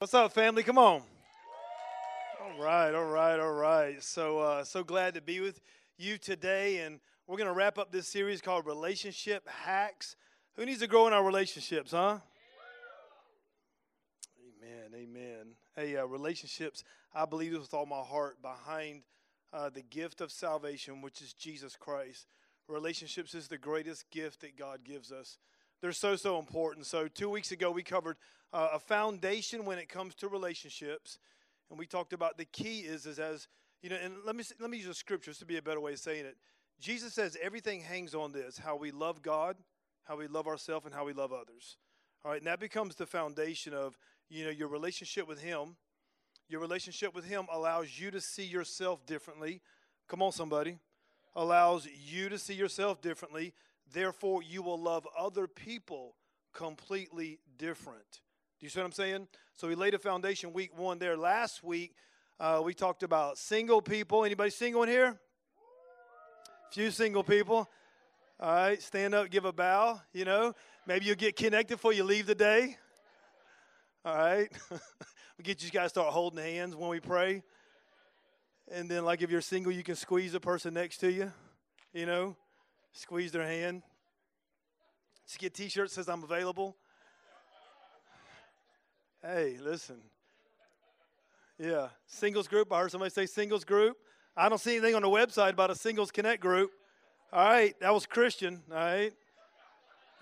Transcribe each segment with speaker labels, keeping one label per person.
Speaker 1: What's up, family? Come on. All right, all right, all right. So, uh, so glad to be with you today, and we're going to wrap up this series called Relationship Hacks. Who needs to grow in our relationships, huh? Amen, amen. Hey, uh, relationships. I believe this with all my heart behind uh, the gift of salvation, which is Jesus Christ. Relationships is the greatest gift that God gives us. They're so so important. So, two weeks ago we covered uh, a foundation when it comes to relationships. And we talked about the key is, is as, you know, and let me, let me use a scripture to be a better way of saying it. Jesus says everything hangs on this how we love God, how we love ourselves, and how we love others. All right, and that becomes the foundation of, you know, your relationship with Him. Your relationship with Him allows you to see yourself differently. Come on, somebody. Allows you to see yourself differently. Therefore, you will love other people completely different. Do you see what I'm saying? So we laid a foundation week one there. Last week, uh, we talked about single people. Anybody single in here? Few single people. All right, stand up, give a bow. You know, maybe you'll get connected before you leave the day. All right, we get you guys start holding hands when we pray, and then like if you're single, you can squeeze the person next to you. You know, squeeze their hand. Just get T-shirt says I'm available. Hey, listen. Yeah, singles group. I heard somebody say singles group. I don't see anything on the website about a singles connect group. All right, that was Christian. All right,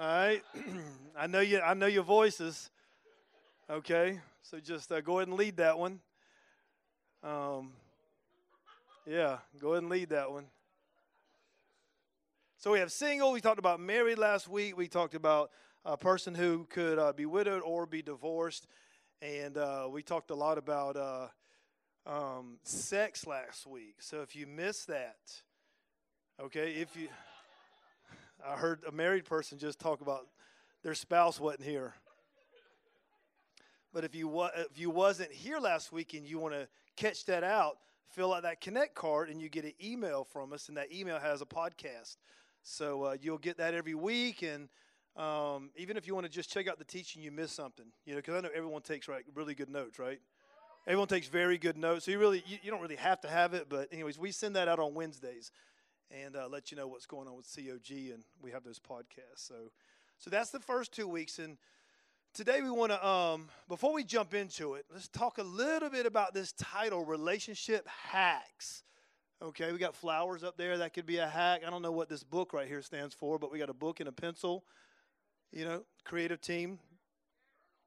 Speaker 1: all right. I know you. I know your voices. Okay, so just uh, go ahead and lead that one. Um, yeah, go ahead and lead that one. So we have single. We talked about married last week. We talked about a person who could uh, be widowed or be divorced and uh, we talked a lot about uh, um, sex last week. So if you missed that, okay, if you, I heard a married person just talk about their spouse wasn't here. But if you wa- if you wasn't here last week and you want to catch that out, fill out that connect card and you get an email from us, and that email has a podcast. So uh, you'll get that every week and um, even if you want to just check out the teaching, you miss something, you know, because I know everyone takes right, really good notes, right? Everyone takes very good notes. So you really, you, you don't really have to have it, but anyways, we send that out on Wednesdays and uh, let you know what's going on with COG, and we have those podcasts. So, so that's the first two weeks, and today we want to, um, before we jump into it, let's talk a little bit about this title, relationship hacks. Okay, we got flowers up there. That could be a hack. I don't know what this book right here stands for, but we got a book and a pencil you know, creative team.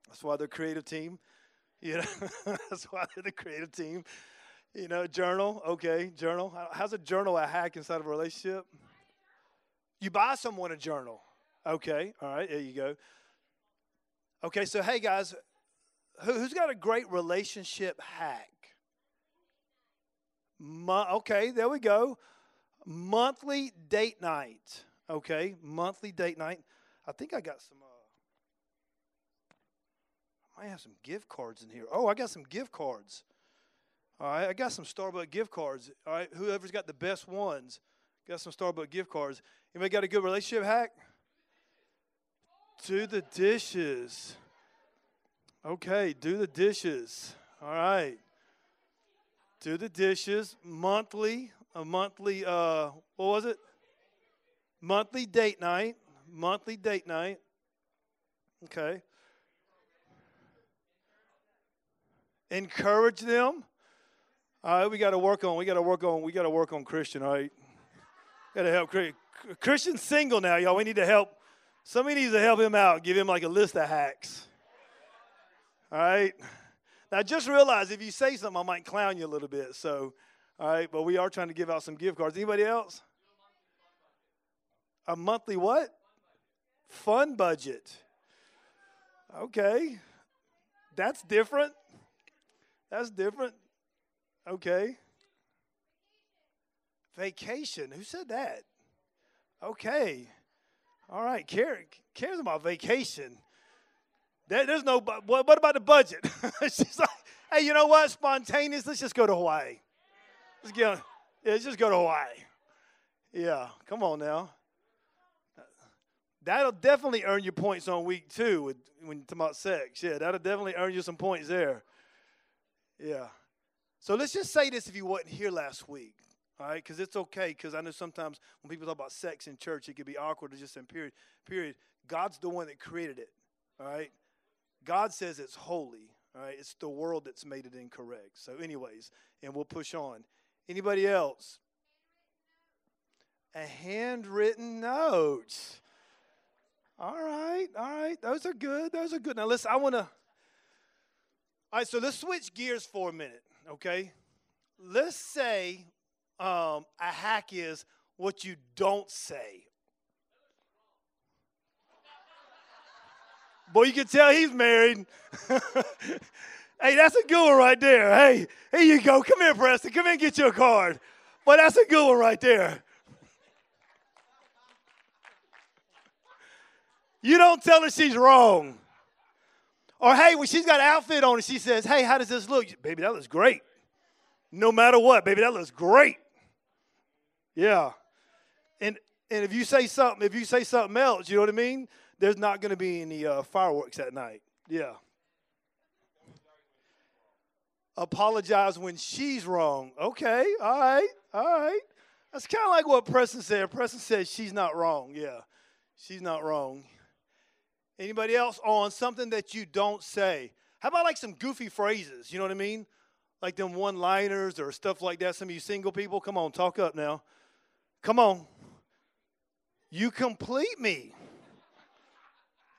Speaker 1: That's why they're creative team. You know, that's why they're the creative team. You know, journal. Okay, journal. How's a journal a hack inside of a relationship? You buy someone a journal. Okay, all right, there you go. Okay, so hey guys, who, who's got a great relationship hack? Okay, there we go. Monthly date night. Okay, monthly date night. I think I got some. Uh, I might have some gift cards in here. Oh, I got some gift cards. All right, I got some Starbucks gift cards. All right, whoever's got the best ones, got some Starbucks gift cards. Anybody got a good relationship hack? Do the dishes. Okay, do the dishes. All right. Do the dishes monthly, a monthly, uh, what was it? Monthly date night monthly date night. Okay. Encourage them. All right, we got to work on. We got to work on. We got to work on Christian. All right, got to help Christian. Christian's single now, y'all. We need to help. Somebody needs to help him out. Give him like a list of hacks. All right. Now, just realize if you say something, I might clown you a little bit. So, all right, but we are trying to give out some gift cards. Anybody else? A monthly what? Fun budget. Okay. That's different. That's different. Okay. Vacation. Who said that? Okay. All right. Care, cares about vacation. There, there's no, what, what about the budget? She's like, hey, you know what? Spontaneous. Let's just go to Hawaii. Let's go. Yeah, let's just go to Hawaii. Yeah. Come on now. That'll definitely earn you points on week two with, when you talk about sex. Yeah, that'll definitely earn you some points there. Yeah. So let's just say this if you wasn't here last week, all right? Because it's okay. Because I know sometimes when people talk about sex in church, it can be awkward to just in period. Period. God's the one that created it, all right? God says it's holy, all right? It's the world that's made it incorrect. So, anyways, and we'll push on. Anybody else? A handwritten note. All right, all right. Those are good. Those are good. Now, listen, I want to. All right, so let's switch gears for a minute, okay? Let's say um, a hack is what you don't say. Boy, you can tell he's married. hey, that's a good one right there. Hey, here you go. Come here, Preston. Come in and get your card. Boy, that's a good one right there. You don't tell her she's wrong. Or hey, when she's got an outfit on and she says, Hey, how does this look? Baby, that looks great. No matter what, baby, that looks great. Yeah. And and if you say something, if you say something else, you know what I mean? There's not going to be any uh, fireworks that night. Yeah. Apologize when she's wrong. Okay, all right, all right. That's kind of like what Preston said. Preston said she's not wrong. Yeah, she's not wrong. Anybody else on something that you don't say? How about like some goofy phrases? You know what I mean? Like them one liners or stuff like that. Some of you single people, come on, talk up now. Come on. You complete me.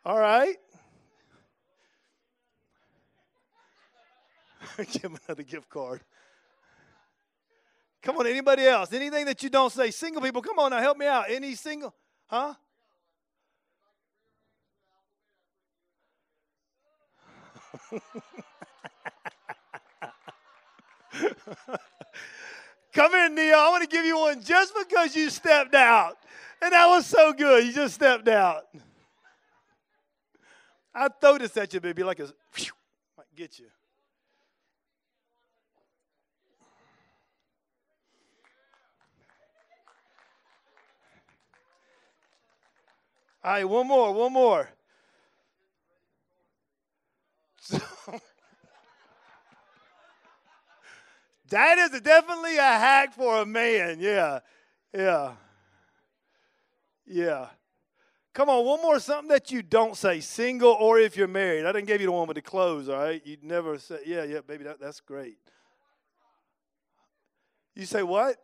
Speaker 1: All right? Give him another gift card. Come on, anybody else? Anything that you don't say? Single people, come on now, help me out. Any single? Huh? Come in, Neil. I want to give you one just because you stepped out. And that was so good. You just stepped out. I'd throw this at you, baby, like a whew, might get you. All right, one more, one more. that is definitely a hack for a man. Yeah, yeah, yeah. Come on, one more something that you don't say, single or if you're married. I didn't give you the one with the clothes, all right? You'd never say, yeah, yeah, baby, that, that's great. You say what?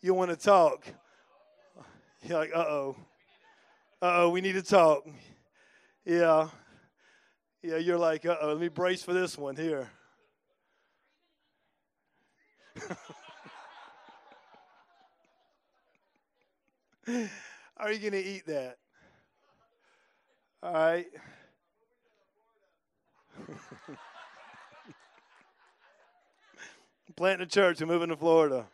Speaker 1: You want to talk. You're like, uh oh. Uh oh, we need to talk. Yeah. Yeah, you're like, uh oh, let me brace for this one here. Are you going to eat that? All right. Planting a church and moving to Florida.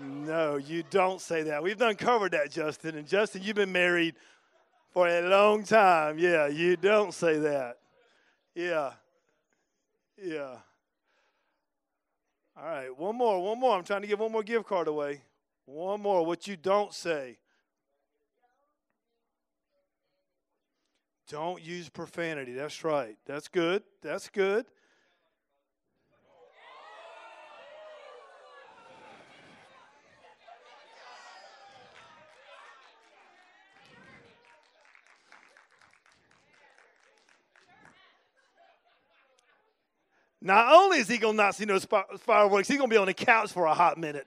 Speaker 1: No, you don't say that. We've done covered that, Justin. And Justin, you've been married for a long time. Yeah, you don't say that. Yeah. Yeah. All right, one more, one more. I'm trying to give one more gift card away. One more. What you don't say. Don't use profanity. That's right. That's good. That's good. Not only is he going to not see no fireworks, he's going to be on the couch for a hot minute.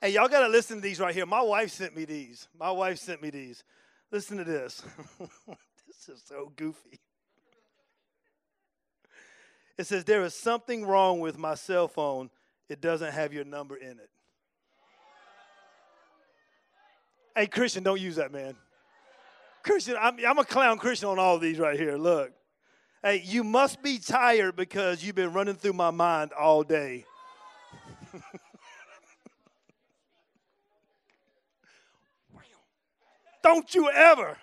Speaker 1: Hey, y'all got to listen to these right here. My wife sent me these. My wife sent me these. Listen to this. this is so goofy. It says, There is something wrong with my cell phone. It doesn't have your number in it. Hey, Christian, don't use that, man. Christian, I'm, I'm a clown Christian on all these right here. Look. Hey, you must be tired because you've been running through my mind all day. Don't you ever.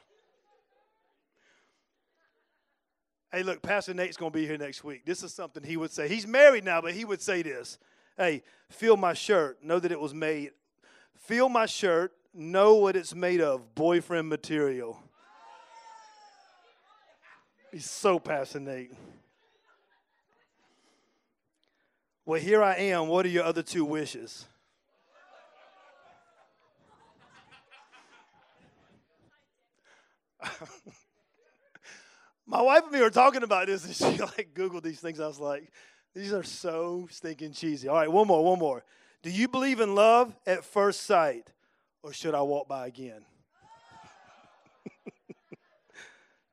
Speaker 1: Hey, look, Pastor Nate's going to be here next week. This is something he would say. He's married now, but he would say this. Hey, feel my shirt. Know that it was made. Feel my shirt. Know what it's made of. Boyfriend material. He's so passionate. Well, here I am. What are your other two wishes? My wife and me were talking about this, and she like Googled these things. I was like, these are so stinking cheesy. All right, one more, one more. Do you believe in love at first sight, or should I walk by again?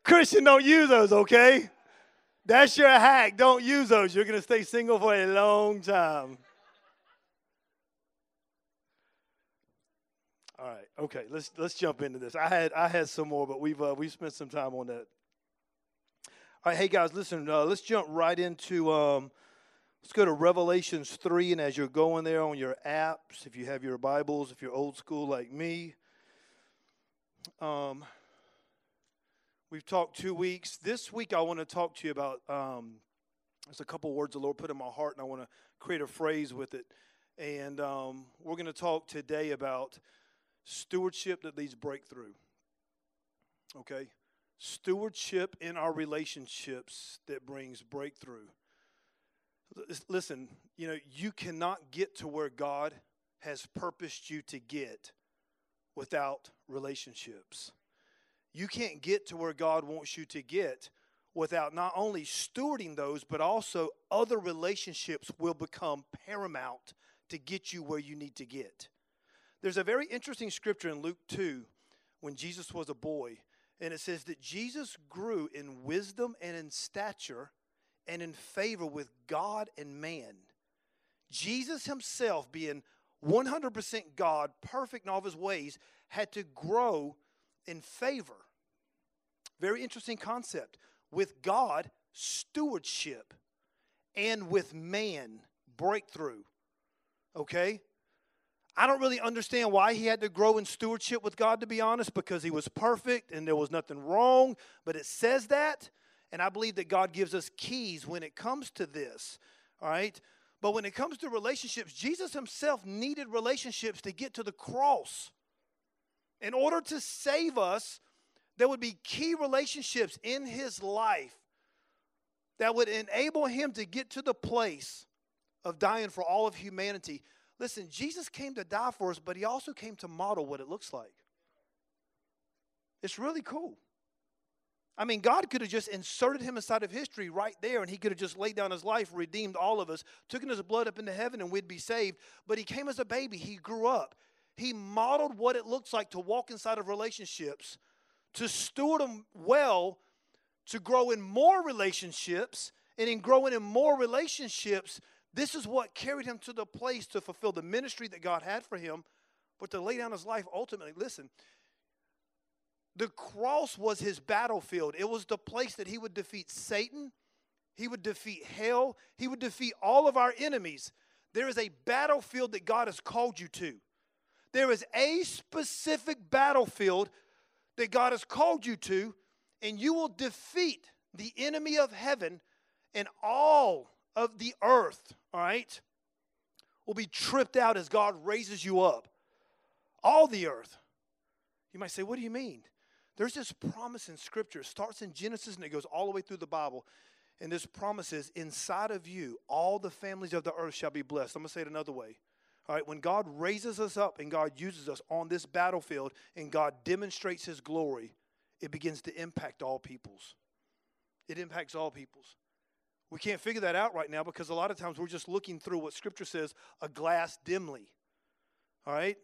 Speaker 1: Christian, don't use those, okay? That's your hack. Don't use those. You're going to stay single for a long time. All right. Okay. Let's let's jump into this. I had I had some more, but we've uh, we've spent some time on that. All right. Hey guys, listen. Uh, let's jump right into. Um, let's go to Revelations three, and as you're going there on your apps, if you have your Bibles, if you're old school like me. Um, We've talked two weeks. This week, I want to talk to you about. Um, there's a couple words the Lord put in my heart, and I want to create a phrase with it. And um, we're going to talk today about stewardship that leads breakthrough. Okay? Stewardship in our relationships that brings breakthrough. Listen, you know, you cannot get to where God has purposed you to get without relationships. You can't get to where God wants you to get without not only stewarding those, but also other relationships will become paramount to get you where you need to get. There's a very interesting scripture in Luke 2 when Jesus was a boy, and it says that Jesus grew in wisdom and in stature and in favor with God and man. Jesus himself, being 100% God, perfect in all of his ways, had to grow in favor. Very interesting concept. With God, stewardship, and with man, breakthrough. Okay? I don't really understand why he had to grow in stewardship with God, to be honest, because he was perfect and there was nothing wrong, but it says that. And I believe that God gives us keys when it comes to this. All right? But when it comes to relationships, Jesus himself needed relationships to get to the cross. In order to save us, there would be key relationships in his life that would enable him to get to the place of dying for all of humanity. Listen, Jesus came to die for us, but he also came to model what it looks like. It's really cool. I mean, God could have just inserted him inside of history right there, and he could have just laid down his life, redeemed all of us, taken his blood up into heaven, and we'd be saved. But he came as a baby. He grew up. He modeled what it looks like to walk inside of relationships to steward them well, to grow in more relationships, and in growing in more relationships, this is what carried him to the place to fulfill the ministry that God had for him, but to lay down his life ultimately. Listen, the cross was his battlefield, it was the place that he would defeat Satan, he would defeat hell, he would defeat all of our enemies. There is a battlefield that God has called you to. There is a specific battlefield that God has called you to, and you will defeat the enemy of heaven and all of the earth, all right, will be tripped out as God raises you up. All the earth. You might say, What do you mean? There's this promise in Scripture. It starts in Genesis and it goes all the way through the Bible. And this promise is inside of you, all the families of the earth shall be blessed. I'm going to say it another way. All right, when God raises us up and God uses us on this battlefield and God demonstrates his glory, it begins to impact all peoples. It impacts all peoples. We can't figure that out right now because a lot of times we're just looking through what scripture says a glass dimly. All right?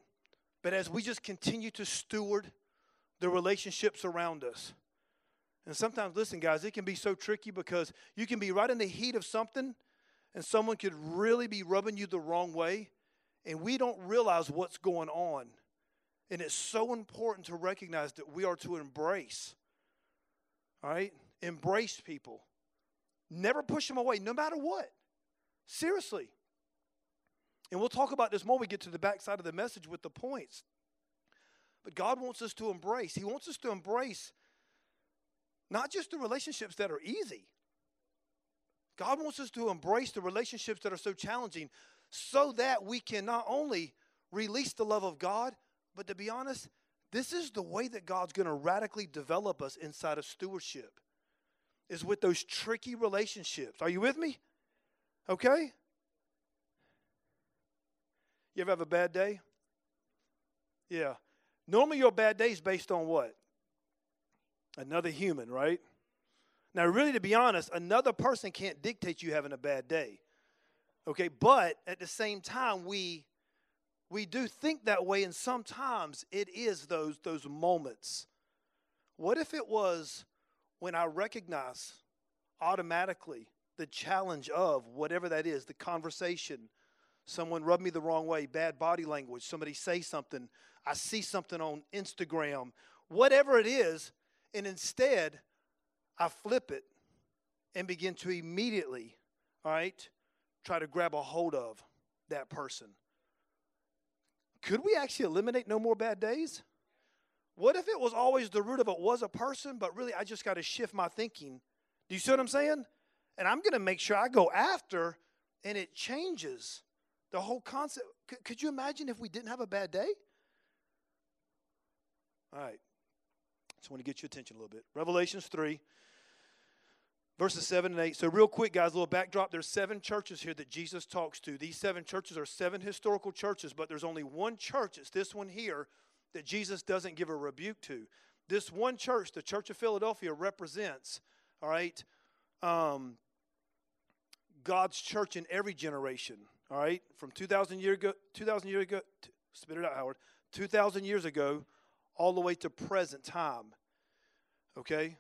Speaker 1: But as we just continue to steward the relationships around us, and sometimes, listen, guys, it can be so tricky because you can be right in the heat of something and someone could really be rubbing you the wrong way and we don't realize what's going on. And it's so important to recognize that we are to embrace, all right? Embrace people. Never push them away, no matter what. Seriously. And we'll talk about this more we get to the backside of the message with the points. But God wants us to embrace. He wants us to embrace not just the relationships that are easy. God wants us to embrace the relationships that are so challenging so that we can not only release the love of God, but to be honest, this is the way that God's going to radically develop us inside of stewardship. Is with those tricky relationships. Are you with me? Okay? You ever have a bad day? Yeah. Normally, your bad day is based on what? Another human, right? Now, really, to be honest, another person can't dictate you having a bad day. Okay, but at the same time, we we do think that way, and sometimes it is those those moments. What if it was when I recognize automatically the challenge of whatever that is, the conversation, someone rubbed me the wrong way, bad body language, somebody say something, I see something on Instagram, whatever it is, and instead I flip it and begin to immediately, all right, try to grab a hold of that person. Could we actually eliminate no more bad days? What if it was always the root of it was a person, but really I just got to shift my thinking? Do you see what I'm saying? And I'm going to make sure I go after and it changes the whole concept. C- could you imagine if we didn't have a bad day? All right. Just want to get your attention a little bit. Revelations 3 verses 7 and 8. So, real quick, guys, a little backdrop. There's seven churches here that Jesus talks to. These seven churches are seven historical churches, but there's only one church, it's this one here, that Jesus doesn't give a rebuke to. This one church, the Church of Philadelphia, represents, all right, um, God's church in every generation, all right, from 2,000 years ago, 2,000 years ago, spit it out, Howard, 2,000 years ago, all the way to present time, okay?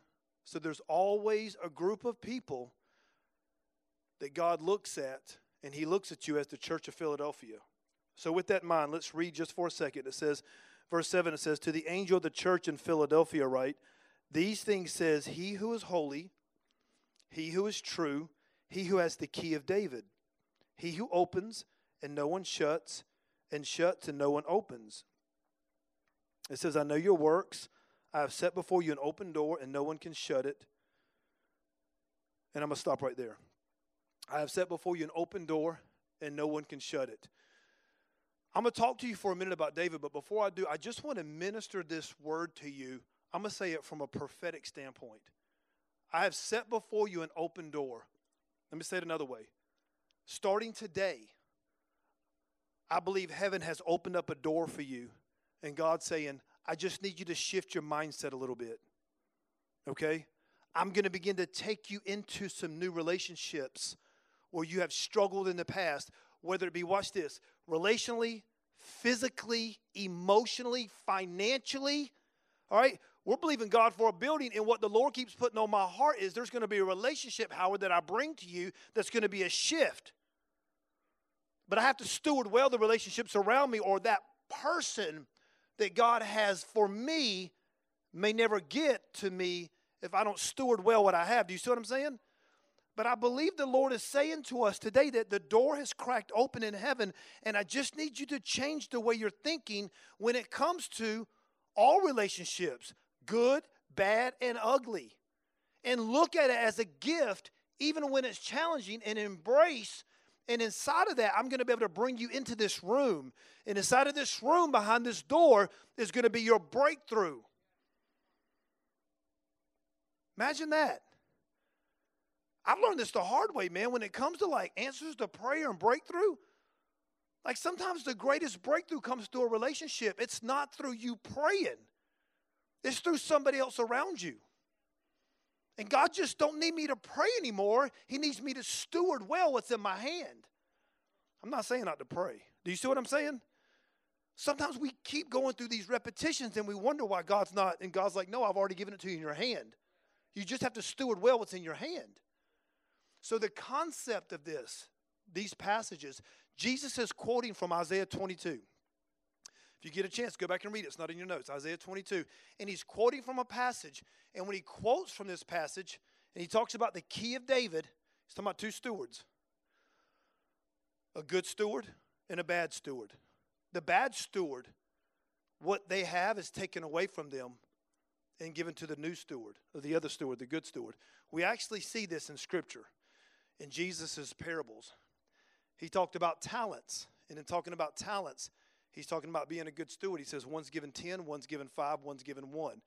Speaker 1: So there's always a group of people that God looks at, and He looks at you as the church of Philadelphia. So, with that in mind, let's read just for a second. It says, verse 7, it says, To the angel of the church in Philadelphia, write, These things says He who is holy, He who is true, He who has the key of David, He who opens and no one shuts, and shuts and no one opens. It says, I know your works I have set before you an open door, and no one can shut it. And I'm going to stop right there. I have set before you an open door, and no one can shut it. I'm going to talk to you for a minute about David, but before I do, I just want to minister this word to you. I'm going to say it from a prophetic standpoint. I have set before you an open door. Let me say it another way. Starting today, I believe heaven has opened up a door for you, and God's saying, I just need you to shift your mindset a little bit. Okay? I'm going to begin to take you into some new relationships where you have struggled in the past, whether it be, watch this, relationally, physically, emotionally, financially. All right? We're believing God for a building, and what the Lord keeps putting on my heart is there's going to be a relationship, Howard, that I bring to you that's going to be a shift. But I have to steward well the relationships around me, or that person that God has for me may never get to me if I don't steward well what I have. Do you see what I'm saying? But I believe the Lord is saying to us today that the door has cracked open in heaven, and I just need you to change the way you're thinking when it comes to all relationships good, bad, and ugly. And look at it as a gift, even when it's challenging, and embrace and inside of that, I'm going to be able to bring you into this room. And inside of this room, behind this door, is going to be your breakthrough. Imagine that. I've learned this the hard way, man. When it comes to like answers to prayer and breakthrough, like sometimes the greatest breakthrough comes through a relationship. It's not through you praying, it's through somebody else around you. And God just don't need me to pray anymore. He needs me to steward well what's in my hand. I'm not saying not to pray. Do you see what I'm saying? Sometimes we keep going through these repetitions and we wonder why God's not, and God's like, no, I've already given it to you in your hand. You just have to steward well what's in your hand. So, the concept of this, these passages, Jesus is quoting from Isaiah 22. If you get a chance, go back and read it. It's not in your notes. Isaiah 22. And he's quoting from a passage. And when he quotes from this passage, and he talks about the key of David, he's talking about two stewards a good steward and a bad steward. The bad steward, what they have is taken away from them and given to the new steward, or the other steward, the good steward. We actually see this in Scripture, in Jesus' parables. he talked about talents. And in talking about talents, he's talking about being a good steward. He says one's given 10, one's given 5, one's given 1.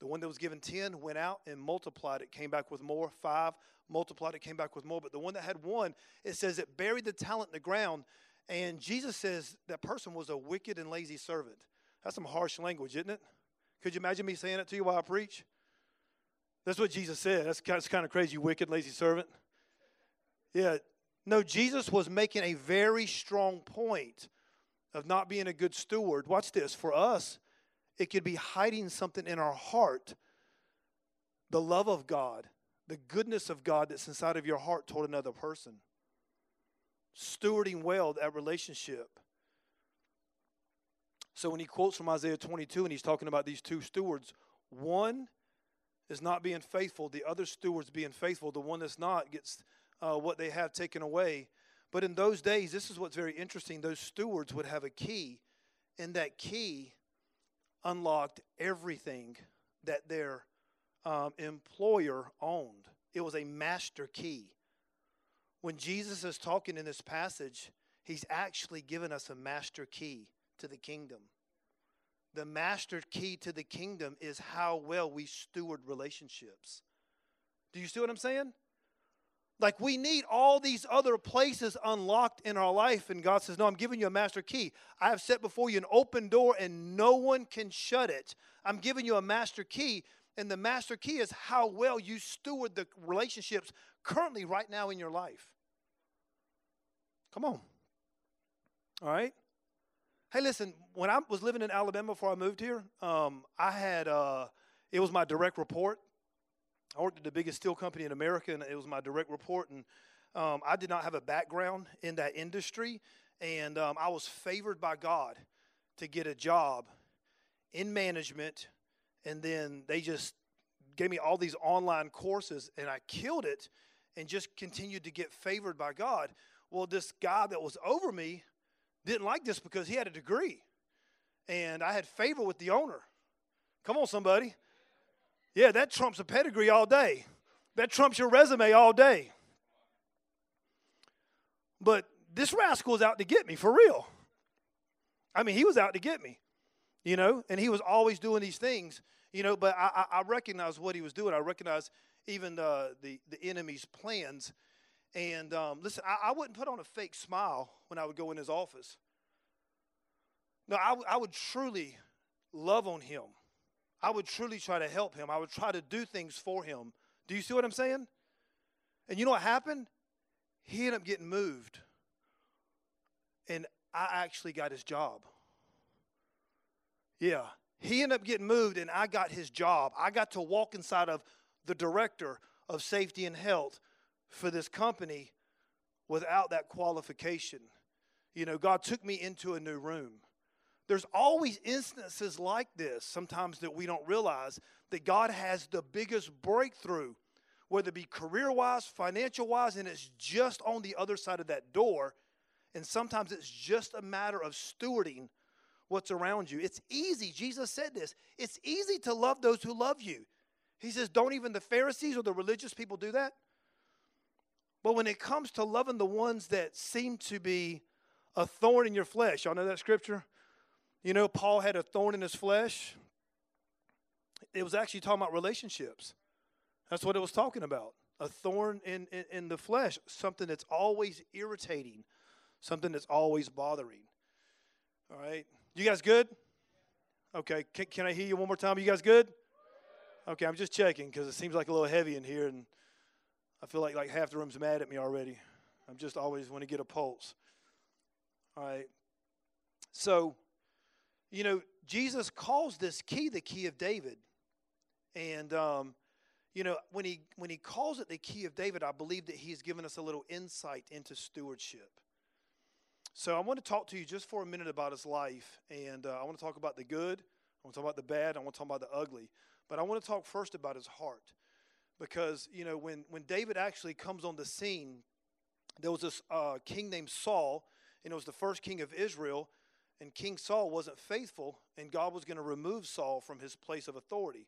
Speaker 1: The one that was given 10 went out and multiplied it, came back with more. 5 multiplied it, came back with more. But the one that had 1, it says it buried the talent in the ground. And Jesus says that person was a wicked and lazy servant. That's some harsh language, isn't it? Could you imagine me saying it to you while I preach? That's what Jesus said. That's kind of crazy, wicked, lazy servant. Yeah. No, Jesus was making a very strong point of not being a good steward. Watch this. For us, it could be hiding something in our heart the love of God, the goodness of God that's inside of your heart toward another person. Stewarding well that relationship. So when he quotes from Isaiah 22 and he's talking about these two stewards, one is not being faithful, the other steward's being faithful. The one that's not gets uh, what they have taken away. But in those days, this is what's very interesting. Those stewards would have a key, and that key unlocked everything that their um, employer owned. It was a master key. When Jesus is talking in this passage, he's actually given us a master key to the kingdom. The master key to the kingdom is how well we steward relationships. Do you see what I'm saying? Like we need all these other places unlocked in our life, and God says, No, I'm giving you a master key. I have set before you an open door, and no one can shut it. I'm giving you a master key, and the master key is how well you steward the relationships currently right now in your life. Come on. All right? Hey, listen, when I was living in Alabama before I moved here, um, I had, uh, it was my direct report. I worked at the biggest steel company in America, and it was my direct report. And um, I did not have a background in that industry, and um, I was favored by God to get a job in management. And then they just gave me all these online courses, and I killed it and just continued to get favored by God. Well, this guy that was over me didn't like this because he had a degree, and I had favor with the owner. Come on, somebody. Yeah, that trumps a pedigree all day. That trumps your resume all day. But this rascal was out to get me for real. I mean, he was out to get me, you know, and he was always doing these things, you know, but I, I recognize what he was doing. I recognize even the, the, the enemy's plans. And um, listen, I, I, wouldn't put on a fake smile when I would go in his office. No, I, I would truly love on him. I would truly try to help him. I would try to do things for him. Do you see what I'm saying? And you know what happened? He ended up getting moved. And I actually got his job. Yeah. He ended up getting moved, and I got his job. I got to walk inside of the director of safety and health for this company without that qualification. You know, God took me into a new room. There's always instances like this, sometimes that we don't realize that God has the biggest breakthrough, whether it be career wise, financial wise, and it's just on the other side of that door. And sometimes it's just a matter of stewarding what's around you. It's easy. Jesus said this it's easy to love those who love you. He says, Don't even the Pharisees or the religious people do that? But when it comes to loving the ones that seem to be a thorn in your flesh, y'all know that scripture? You know, Paul had a thorn in his flesh. It was actually talking about relationships. That's what it was talking about. A thorn in, in, in the flesh, something that's always irritating, something that's always bothering. All right. You guys good? Okay. Can, can I hear you one more time? You guys good? Okay, I'm just checking because it seems like a little heavy in here, and I feel like like half the room's mad at me already. I'm just always want to get a pulse. All right. So you know, Jesus calls this key the key of David. And, um, you know, when he, when he calls it the key of David, I believe that he's given us a little insight into stewardship. So I want to talk to you just for a minute about his life. And uh, I want to talk about the good, I want to talk about the bad, I want to talk about the ugly. But I want to talk first about his heart. Because, you know, when, when David actually comes on the scene, there was this uh, king named Saul, and it was the first king of Israel and King Saul wasn't faithful, and God was going to remove Saul from his place of authority.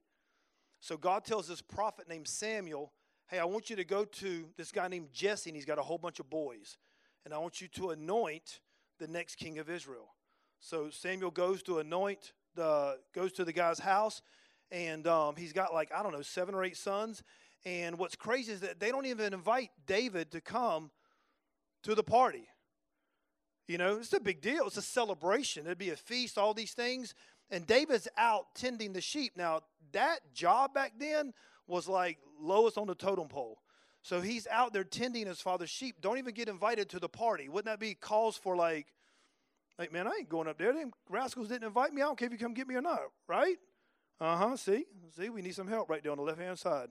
Speaker 1: So God tells this prophet named Samuel, Hey, I want you to go to this guy named Jesse, and he's got a whole bunch of boys. and I want you to anoint the next king of Israel. So Samuel goes to anoint the goes to the guy's house, and um, he's got like I don't know seven or eight sons. And what's crazy is that they don't even invite David to come to the party. You know, it's a big deal. It's a celebration. It'd be a feast, all these things. And David's out tending the sheep. Now, that job back then was like lowest on the totem pole. So he's out there tending his father's sheep. Don't even get invited to the party. Wouldn't that be cause for like, like man, I ain't going up there. Them rascals didn't invite me. I don't care if you come get me or not, right? Uh huh. See, see, we need some help right there on the left hand side.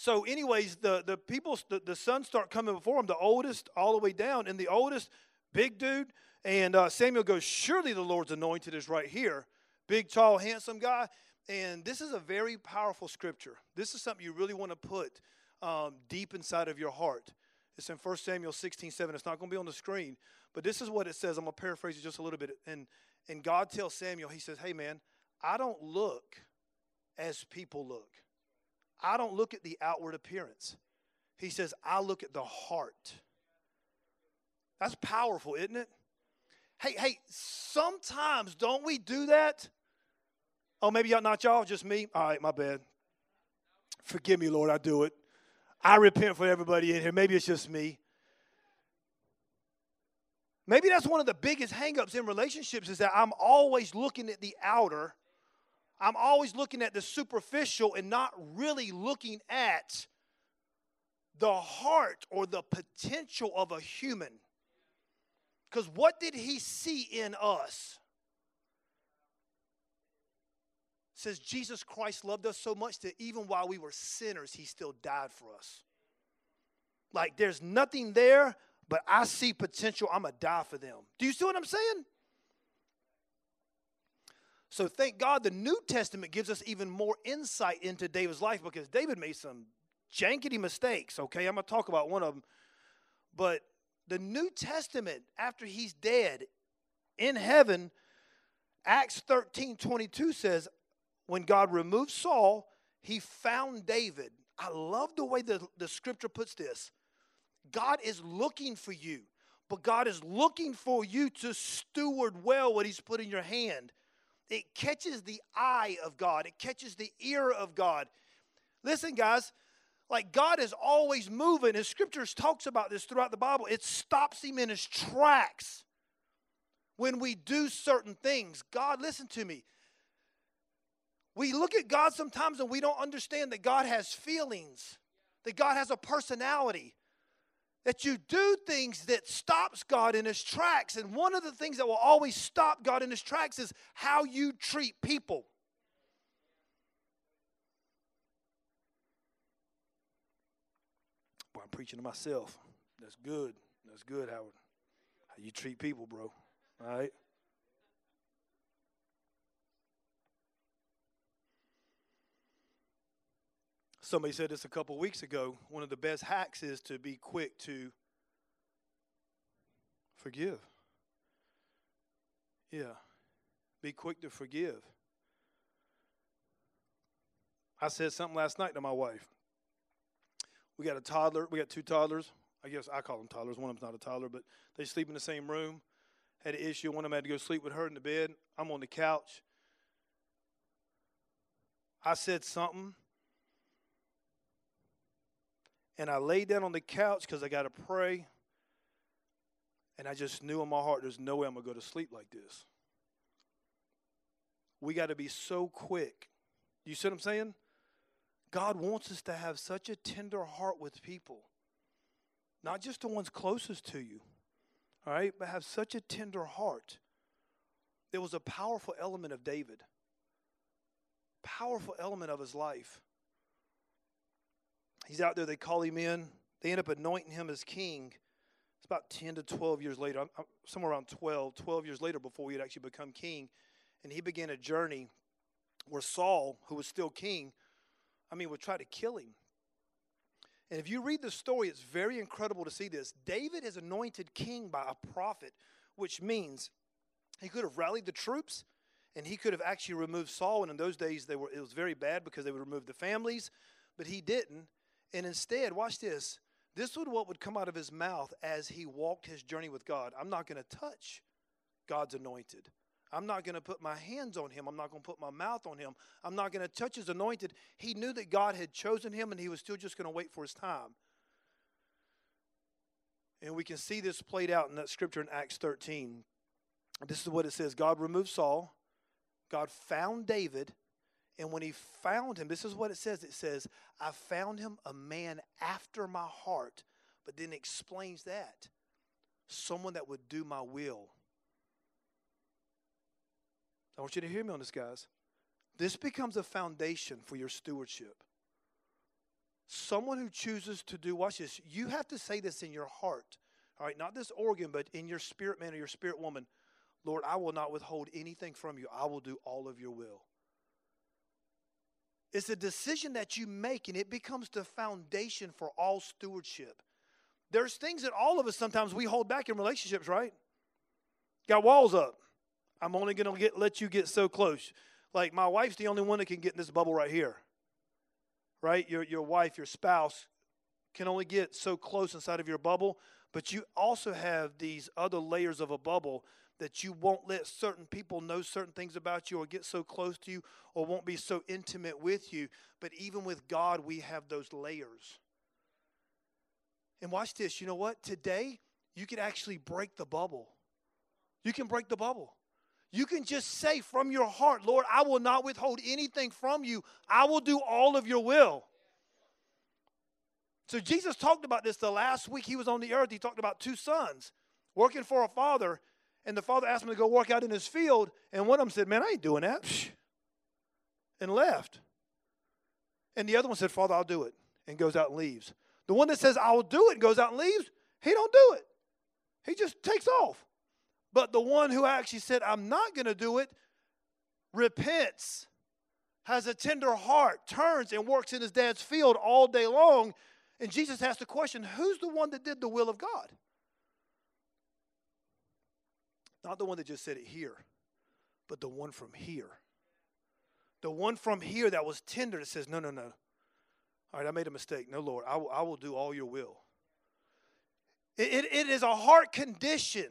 Speaker 1: So, anyways, the the people, the, the sons start coming before him. The oldest, all the way down, and the oldest, big dude. And uh, Samuel goes, "Surely the Lord's anointed is right here." Big, tall, handsome guy. And this is a very powerful scripture. This is something you really want to put um, deep inside of your heart. It's in 1 Samuel 16, 7. It's not going to be on the screen, but this is what it says. I'm going to paraphrase it just a little bit. And, and God tells Samuel, He says, Hey, man, I don't look as people look, I don't look at the outward appearance. He says, I look at the heart. That's powerful, isn't it? Hey, hey, sometimes don't we do that? Oh, maybe y'all, not y'all, just me? All right, my bad. Forgive me, Lord, I do it. I repent for everybody in here. Maybe it's just me. Maybe that's one of the biggest hangups in relationships is that I'm always looking at the outer. I'm always looking at the superficial and not really looking at the heart or the potential of a human. Because what did he see in us? says Jesus Christ loved us so much that even while we were sinners, he still died for us. Like there's nothing there, but I see potential. I'm going to die for them. Do you see what I'm saying? So thank God the New Testament gives us even more insight into David's life because David made some jankety mistakes, okay? I'm going to talk about one of them. But the New Testament, after he's dead in heaven, Acts 13 22 says, when God removed Saul, he found David. I love the way the, the scripture puts this. God is looking for you, but God is looking for you to steward well what he's put in your hand. It catches the eye of God, it catches the ear of God. Listen, guys, like God is always moving. His scriptures talks about this throughout the Bible. It stops him in his tracks when we do certain things. God, listen to me. We look at God sometimes and we don't understand that God has feelings, that God has a personality, that you do things that stops God in his tracks. And one of the things that will always stop God in his tracks is how you treat people. Boy, I'm preaching to myself. That's good. That's good, Howard. How you treat people, bro. All right? Somebody said this a couple weeks ago. One of the best hacks is to be quick to forgive. Yeah. Be quick to forgive. I said something last night to my wife. We got a toddler. We got two toddlers. I guess I call them toddlers. One of them's not a toddler, but they sleep in the same room. Had an issue. One of them had to go sleep with her in the bed. I'm on the couch. I said something and I laid down on the couch because I got to pray. And I just knew in my heart, there's no way I'm going to go to sleep like this. We got to be so quick. You see what I'm saying? God wants us to have such a tender heart with people, not just the ones closest to you, all right, but have such a tender heart. There was a powerful element of David, powerful element of his life. He's out there, they call him in. They end up anointing him as king. It's about 10 to 12 years later, somewhere around 12, 12 years later before he had actually become king. And he began a journey where Saul, who was still king, I mean, would try to kill him. And if you read the story, it's very incredible to see this. David is anointed king by a prophet, which means he could have rallied the troops and he could have actually removed Saul. And in those days, they were, it was very bad because they would remove the families, but he didn't. And instead, watch this this was what would come out of his mouth as he walked his journey with God. I'm not going to touch God's anointed. I'm not going to put my hands on him. I'm not going to put my mouth on him. I'm not going to touch his anointed. He knew that God had chosen him and he was still just going to wait for his time. And we can see this played out in that scripture in Acts 13. This is what it says God removed Saul, God found David, and when he found him, this is what it says it says, I found him a man after my heart, but then explains that someone that would do my will. I want you to hear me on this, guys. This becomes a foundation for your stewardship. Someone who chooses to do, watch this, you have to say this in your heart. All right, not this organ, but in your spirit man or your spirit woman. Lord, I will not withhold anything from you. I will do all of your will. It's a decision that you make, and it becomes the foundation for all stewardship. There's things that all of us sometimes we hold back in relationships, right? Got walls up. I'm only going to get let you get so close. Like my wife's the only one that can get in this bubble right here right? Your, your wife, your spouse can only get so close inside of your bubble, but you also have these other layers of a bubble that you won't let certain people know certain things about you or get so close to you or won't be so intimate with you. But even with God, we have those layers. And watch this. You know what? Today, you can actually break the bubble. You can break the bubble. You can just say from your heart, Lord, I will not withhold anything from you. I will do all of your will. So Jesus talked about this the last week he was on the earth. He talked about two sons working for a father, and the father asked him to go work out in his field, and one of them said, Man, I ain't doing that. And left. And the other one said, Father, I'll do it, and goes out and leaves. The one that says, I'll do it, and goes out and leaves, he don't do it. He just takes off. But the one who actually said, I'm not going to do it, repents, has a tender heart, turns and works in his dad's field all day long. And Jesus asked the question who's the one that did the will of God? Not the one that just said it here, but the one from here. The one from here that was tender that says, No, no, no. All right, I made a mistake. No, Lord, I will, I will do all your will. It, it, it is a heart condition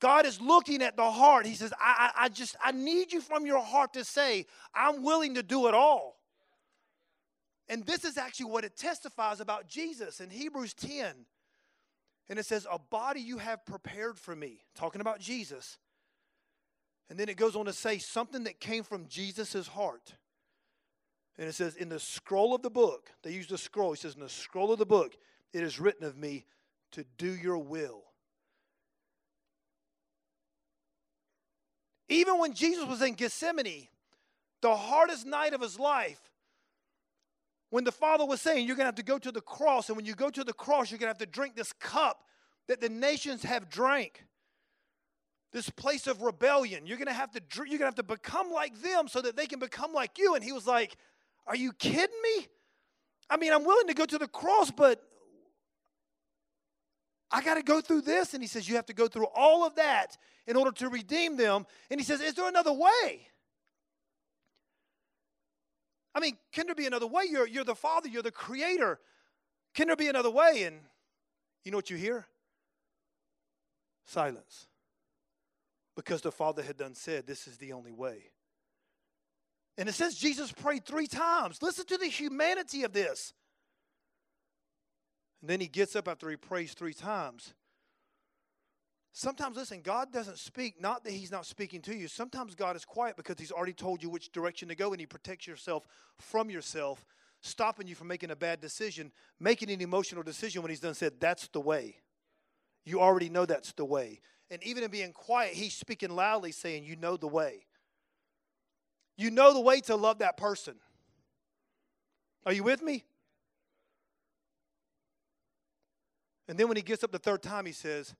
Speaker 1: God is looking at the heart. He says, I, I, I, just, I need you from your heart to say, I'm willing to do it all. And this is actually what it testifies about Jesus in Hebrews 10. And it says, A body you have prepared for me, talking about Jesus. And then it goes on to say something that came from Jesus' heart. And it says, In the scroll of the book, they use the scroll. He says, In the scroll of the book, it is written of me to do your will. Even when Jesus was in Gethsemane, the hardest night of his life, when the Father was saying, You're going to have to go to the cross, and when you go to the cross, you're going to have to drink this cup that the nations have drank. This place of rebellion. You're going to have to you're going to have to become like them so that they can become like you. And he was like, Are you kidding me? I mean, I'm willing to go to the cross, but I got to go through this. And he says, You have to go through all of that in order to redeem them. And he says, Is there another way? I mean, can there be another way? You're, you're the Father, you're the Creator. Can there be another way? And you know what you hear? Silence. Because the Father had done said, This is the only way. And it says Jesus prayed three times. Listen to the humanity of this. And then he gets up after he prays three times. Sometimes, listen, God doesn't speak, not that He's not speaking to you. Sometimes God is quiet because He's already told you which direction to go and He protects yourself from yourself, stopping you from making a bad decision, making an emotional decision when He's done said, That's the way. You already know that's the way. And even in being quiet, He's speaking loudly, saying, You know the way. You know the way to love that person. Are you with me? And then when he gets up the third time, he says,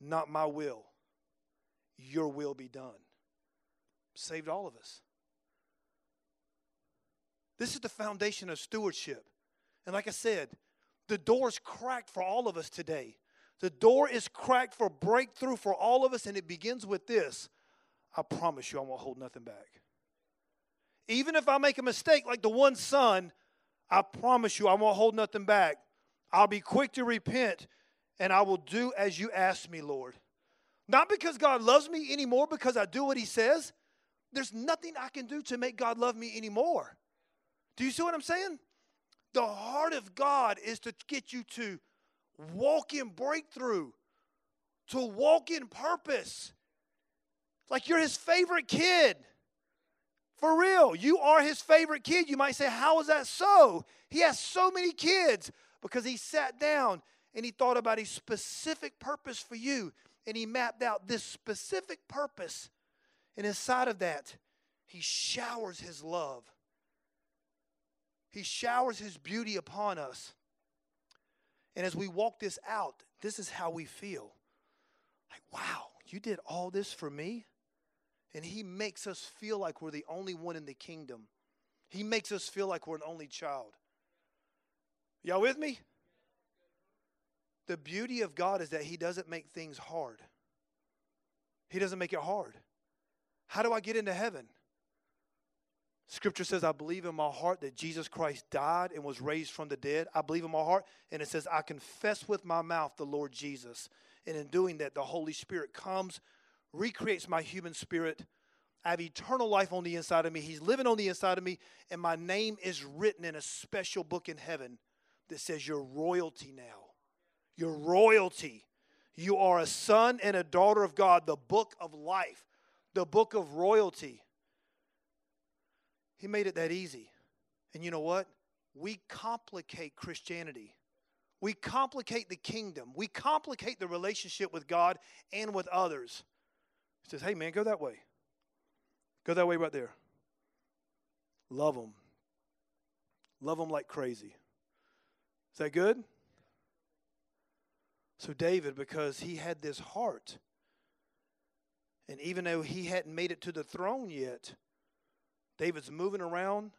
Speaker 1: Not my will, your will be done. Saved all of us. This is the foundation of stewardship. And like I said, the door is cracked for all of us today. The door is cracked for breakthrough for all of us, and it begins with this I promise you, I won't hold nothing back. Even if I make a mistake like the one son, I promise you, I won't hold nothing back. I'll be quick to repent, and I will do as you ask me, Lord. Not because God loves me anymore, because I do what He says. There's nothing I can do to make God love me anymore. Do you see what I'm saying? The heart of God is to get you to walk in breakthrough, to walk in purpose. Like you're His favorite kid. For real, you are His favorite kid. You might say, How is that so? He has so many kids because He sat down and He thought about a specific purpose for you and He mapped out this specific purpose and inside of that, he showers his love. He showers his beauty upon us. And as we walk this out, this is how we feel. Like, wow, you did all this for me? And he makes us feel like we're the only one in the kingdom. He makes us feel like we're an only child. Y'all with me? The beauty of God is that he doesn't make things hard. He doesn't make it hard. How do I get into heaven? Scripture says, I believe in my heart that Jesus Christ died and was raised from the dead. I believe in my heart. And it says, I confess with my mouth the Lord Jesus. And in doing that, the Holy Spirit comes, recreates my human spirit. I have eternal life on the inside of me. He's living on the inside of me. And my name is written in a special book in heaven that says, You're royalty now. You're royalty. You are a son and a daughter of God, the book of life the book of royalty. He made it that easy. And you know what? We complicate Christianity. We complicate the kingdom. We complicate the relationship with God and with others. He says, hey, man, go that way. Go that way right there. Love them. Love them like crazy. Is that good? So, David, because he had this heart, and even though he hadn't made it to the throne yet, David's moving around.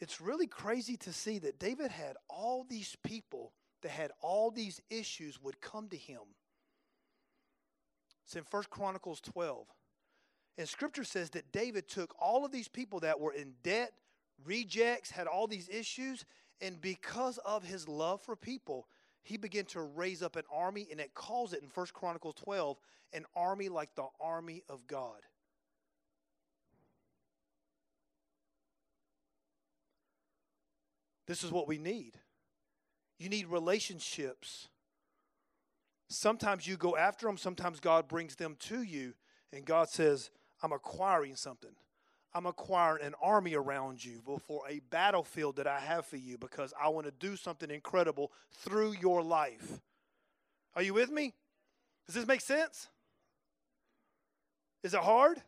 Speaker 1: It's really crazy to see that David had all these people that had all these issues would come to him. It's in First Chronicles 12. And scripture says that David took all of these people that were in debt, rejects, had all these issues, and because of his love for people, he began to raise up an army, and it calls it in First Chronicles 12 an army like the army of God. This is what we need. You need relationships. Sometimes you go after them, sometimes God brings them to you, and God says, I'm acquiring something. I'm acquiring an army around you for a battlefield that I have for you because I want to do something incredible through your life. Are you with me? Does this make sense? Is it hard?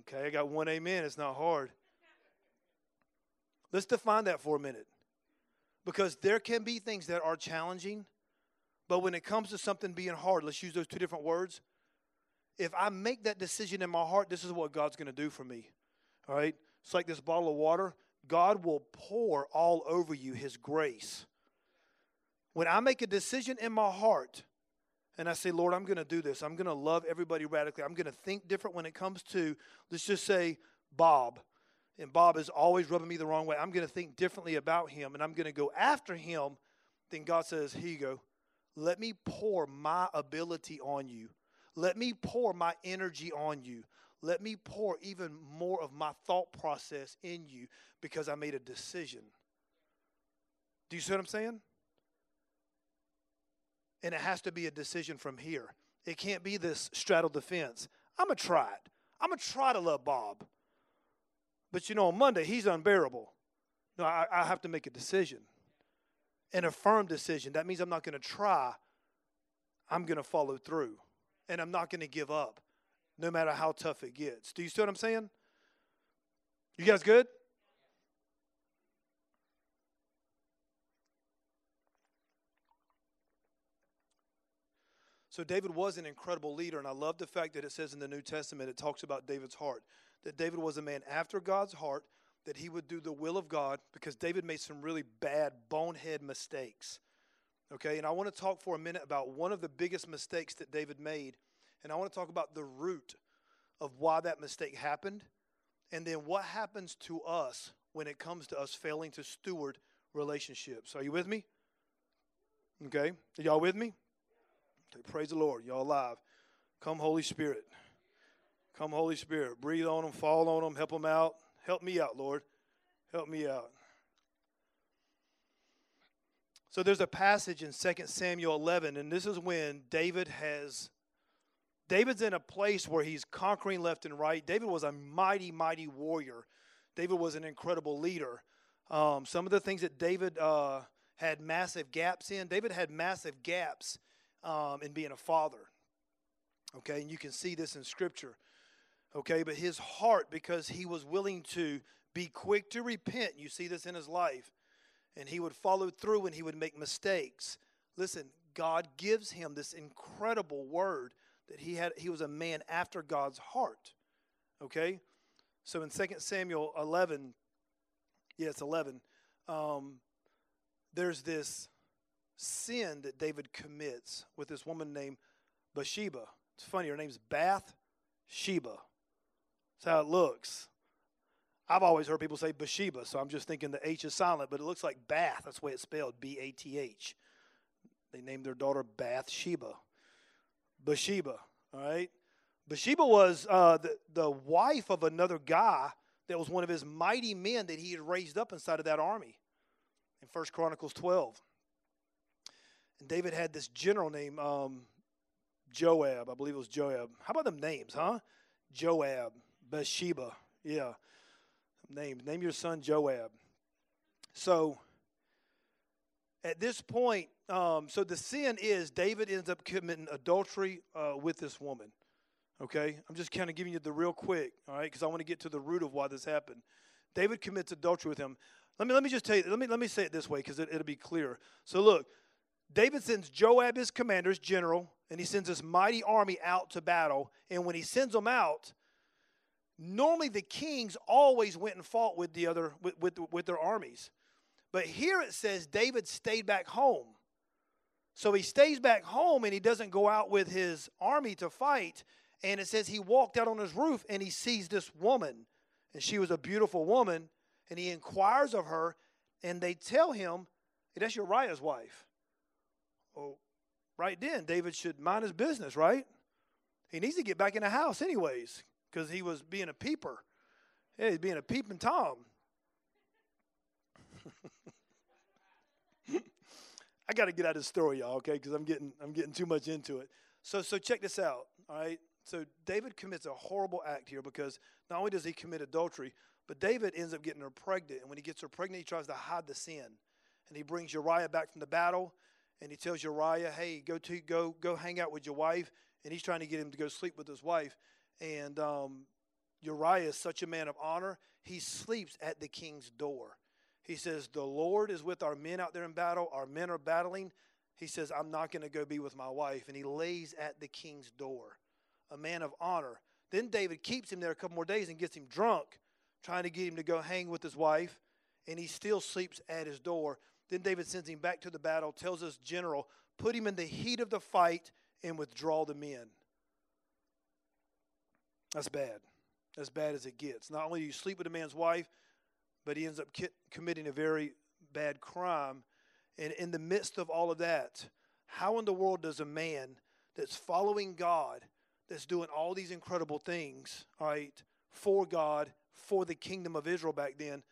Speaker 1: Okay, I got one amen. It's not hard. Let's define that for a minute. Because there can be things that are challenging, but when it comes to something being hard, let's use those two different words if I make that decision in my heart, this is what God's going to do for me. All right? It's like this bottle of water. God will pour all over you His grace. When I make a decision in my heart and I say, Lord, I'm going to do this, I'm going to love everybody radically, I'm going to think different when it comes to, let's just say, Bob. And Bob is always rubbing me the wrong way. I'm going to think differently about him and I'm going to go after him. Then God says, Here you go. Let me pour my ability on you. Let me pour my energy on you. Let me pour even more of my thought process in you because I made a decision. Do you see what I'm saying? And it has to be a decision from here. It can't be this straddle the fence. I'm going to try it. I'm going to try to love Bob. But you know, on Monday, he's unbearable. No, I, I have to make a decision. And a firm decision. That means I'm not going to try, I'm going to follow through and I'm not going to give up no matter how tough it gets. Do you see what I'm saying? You guys good? So David was an incredible leader, and I love the fact that it says in the New Testament it talks about David's heart. That David was a man after God's heart, that he would do the will of God, because David made some really bad, bonehead mistakes. Okay, and I want to talk for a minute about one of the biggest mistakes that David made. And I want to talk about the root of why that mistake happened. And then what happens to us when it comes to us failing to steward relationships. Are you with me? Okay. Are y'all with me? Okay, praise the Lord. Y'all alive. Come, Holy Spirit. Come, Holy Spirit. Breathe on them, fall on them, help them out. Help me out, Lord. Help me out. So there's a passage in 2 Samuel 11, and this is when David has. David's in a place where he's conquering left and right. David was a mighty, mighty warrior. David was an incredible leader. Um, some of the things that David uh, had massive gaps in, David had massive gaps um, in being a father. Okay, and you can see this in Scripture. Okay, but his heart, because he was willing to be quick to repent, you see this in his life, and he would follow through and he would make mistakes. Listen, God gives him this incredible word that he had he was a man after God's heart. Okay? So in 2 Samuel 11, yeah, it's 11, um, there's this sin that David commits with this woman named Bathsheba. It's funny, her name's Bath Sheba. That's how it looks. I've always heard people say Bathsheba, so I'm just thinking the H is silent, but it looks like Bath. That's the way it's spelled B A T H. They named their daughter Bathsheba. Bathsheba, all right? Bathsheba was uh, the, the wife of another guy that was one of his mighty men that he had raised up inside of that army in First Chronicles 12. And David had this general named um, Joab. I believe it was Joab. How about them names, huh? Joab, Bathsheba. Yeah. Names. Name your son Joab. So at this point, um, so the sin is David ends up committing adultery uh, with this woman. Okay? I'm just kind of giving you the real quick, all right? Because I want to get to the root of why this happened. David commits adultery with him. Let me, let me just tell you, let me, let me say it this way because it, it'll be clear. So look, David sends Joab, his commander, his general, and he sends this mighty army out to battle. And when he sends them out, normally the kings always went and fought with the other with, with, with their armies. But here it says David stayed back home. So he stays back home and he doesn't go out with his army to fight. And it says he walked out on his roof and he sees this woman. And she was a beautiful woman. And he inquires of her. And they tell him, that's Uriah's wife. Well, right then, David should mind his business, right? He needs to get back in the house, anyways, because he was being a peeper. Yeah, he's being a peeping Tom. I got to get out of the story, y'all, okay? Because I'm getting I'm getting too much into it. So so check this out, all right? So David commits a horrible act here because not only does he commit adultery, but David ends up getting her pregnant, and when he gets her pregnant, he tries to hide the sin, and he brings Uriah back from the battle, and he tells Uriah, "Hey, go to go go hang out with your wife," and he's trying to get him to go sleep with his wife, and um, Uriah is such a man of honor, he sleeps at the king's door. He says, The Lord is with our men out there in battle. Our men are battling. He says, I'm not going to go be with my wife. And he lays at the king's door, a man of honor. Then David keeps him there a couple more days and gets him drunk, trying to get him to go hang with his wife. And he still sleeps at his door. Then David sends him back to the battle, tells his general, put him in the heat of the fight and withdraw the men. That's bad. As bad as it gets. Not only do you sleep with a man's wife, but he ends up ki- committing a very bad crime. And in the midst of all of that, how in the world does a man that's following God, that's doing all these incredible things, all right, for God, for the kingdom of Israel back then,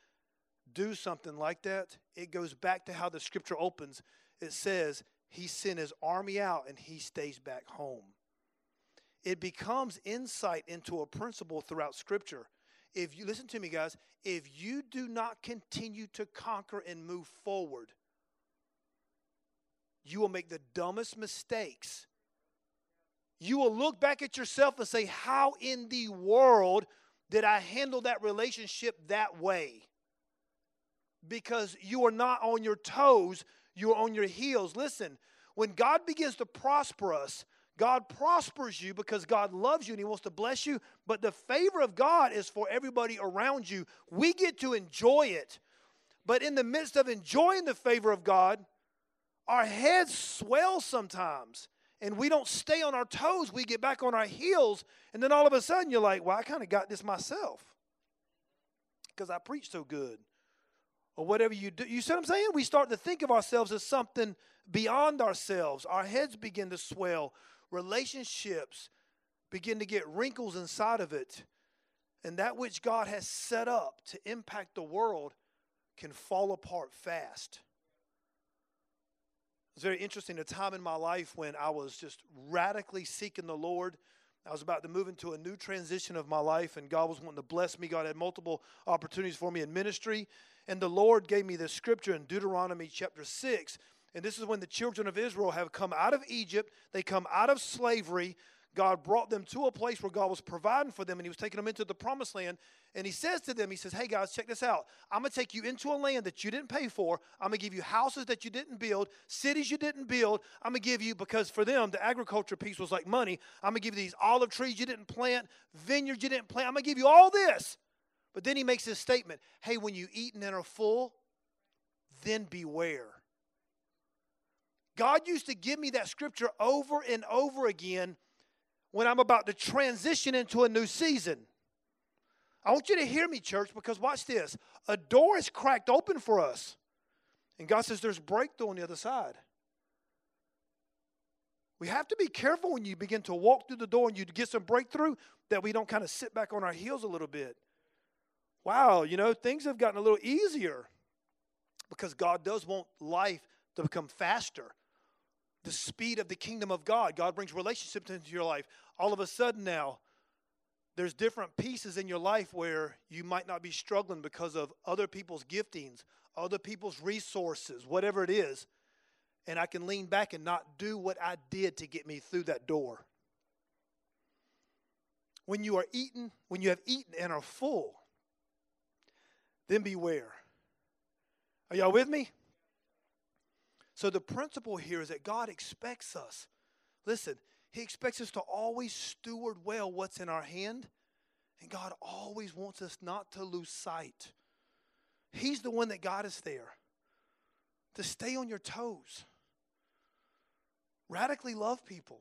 Speaker 1: do something like that? It goes back to how the scripture opens. It says, He sent His army out and He stays back home. It becomes insight into a principle throughout scripture if you listen to me, guys, if you do not continue to conquer and move forward, you will make the dumbest mistakes. You will look back at yourself and say, How in the world did I handle that relationship that way? Because you are not on your toes, you're on your heels. Listen, when God begins to prosper us, God prospers you because God loves you and He wants to bless you, but the favor of God is for everybody around you. We get to enjoy it. But in the midst of enjoying the favor of God, our heads swell sometimes and we don't stay on our toes. We get back on our heels, and then all of a sudden you're like, well, I kind of got this myself because I preach so good. or whatever you do. You see what I'm saying? We start to think of ourselves as something beyond ourselves. Our heads begin to swell. Relationships begin to get wrinkles inside of it. And that which God has set up to impact the world can fall apart fast. It was very interesting a time in my life when I was just radically seeking the Lord. I was about to move into a new transition of my life, and God was wanting to bless me. God had multiple opportunities for me in ministry. And the Lord gave me this scripture in Deuteronomy chapter 6. And this is when the children of Israel have come out of Egypt, they come out of slavery, God brought them to a place where God was providing for them and He was taking them into the promised land. And He says to them, He says, Hey guys, check this out. I'm going to take you into a land that you didn't pay for. I'm going to give you houses that you didn't build, cities you didn't build. I'm going to give you, because for them, the agriculture piece was like money. I'm going to give you these olive trees you didn't plant, vineyards you didn't plant. I'm going to give you all this. But then He makes this statement Hey, when you eat and are full, then beware. God used to give me that scripture over and over again when I'm about to transition into a new season. I want you to hear me, church, because watch this. A door is cracked open for us. And God says there's breakthrough on the other side. We have to be careful when you begin to walk through the door and you get some breakthrough that we don't kind of sit back on our heels a little bit. Wow, you know, things have gotten a little easier because God does want life to become faster the speed of the kingdom of God. God brings relationships into your life. All of a sudden now, there's different pieces in your life where you might not be struggling because of other people's giftings, other people's resources, whatever it is. And I can lean back and not do what I did to get me through that door. When you are eaten, when you have eaten and are full, then beware. Are y'all with me? So the principle here is that God expects us. Listen, He expects us to always steward well what's in our hand, and God always wants us not to lose sight. He's the one that got us there. To stay on your toes. Radically love people.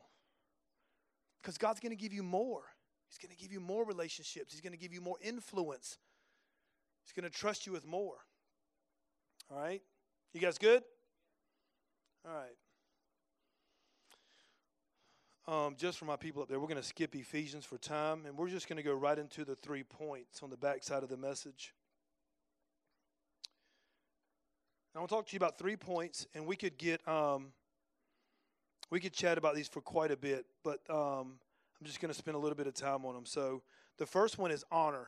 Speaker 1: Because God's going to give you more. He's going to give you more relationships. He's going to give you more influence. He's going to trust you with more. All right? You guys good? All right. Um, just for my people up there, we're going to skip Ephesians for time, and we're just going to go right into the three points on the back side of the message. I want to talk to you about three points, and we could get um, we could chat about these for quite a bit, but um, I'm just going to spend a little bit of time on them. So the first one is honor.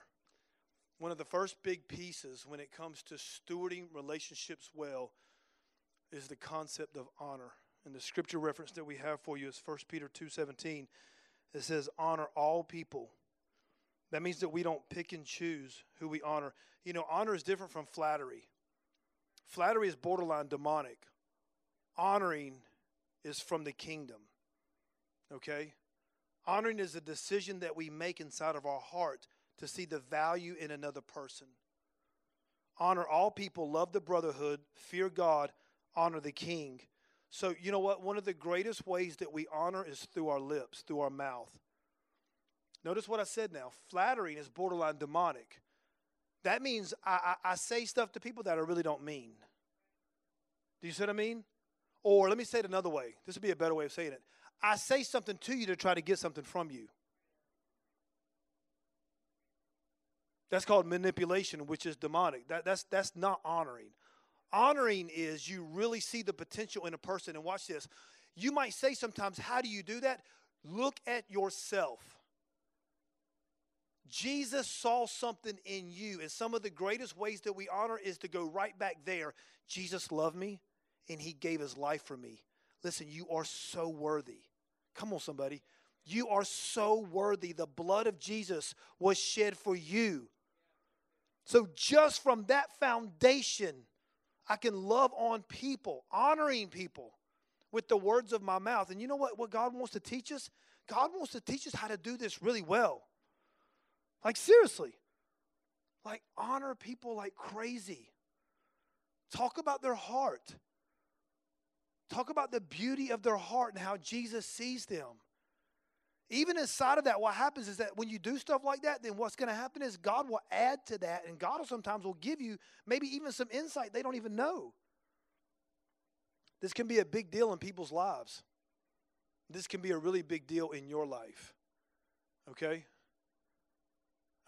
Speaker 1: One of the first big pieces when it comes to stewarding relationships well is the concept of honor. And the scripture reference that we have for you is 1 Peter 2:17. It says honor all people. That means that we don't pick and choose who we honor. You know, honor is different from flattery. Flattery is borderline demonic. Honoring is from the kingdom. Okay? Honoring is a decision that we make inside of our heart to see the value in another person. Honor all people, love the brotherhood, fear God, honor the king. So, you know what? One of the greatest ways that we honor is through our lips, through our mouth. Notice what I said now. Flattering is borderline demonic. That means I, I, I say stuff to people that I really don't mean. Do you see what I mean? Or let me say it another way. This would be a better way of saying it. I say something to you to try to get something from you. That's called manipulation, which is demonic. That, that's, that's not honoring. Honoring is you really see the potential in a person. And watch this. You might say sometimes, How do you do that? Look at yourself. Jesus saw something in you. And some of the greatest ways that we honor is to go right back there. Jesus loved me and he gave his life for me. Listen, you are so worthy. Come on, somebody. You are so worthy. The blood of Jesus was shed for you. So, just from that foundation, I can love on people, honoring people with the words of my mouth. And you know what, what God wants to teach us? God wants to teach us how to do this really well. Like, seriously. Like, honor people like crazy. Talk about their heart. Talk about the beauty of their heart and how Jesus sees them. Even inside of that, what happens is that when you do stuff like that, then what's going to happen is God will add to that, and God will sometimes will give you maybe even some insight they don't even know. This can be a big deal in people's lives. This can be a really big deal in your life. Okay?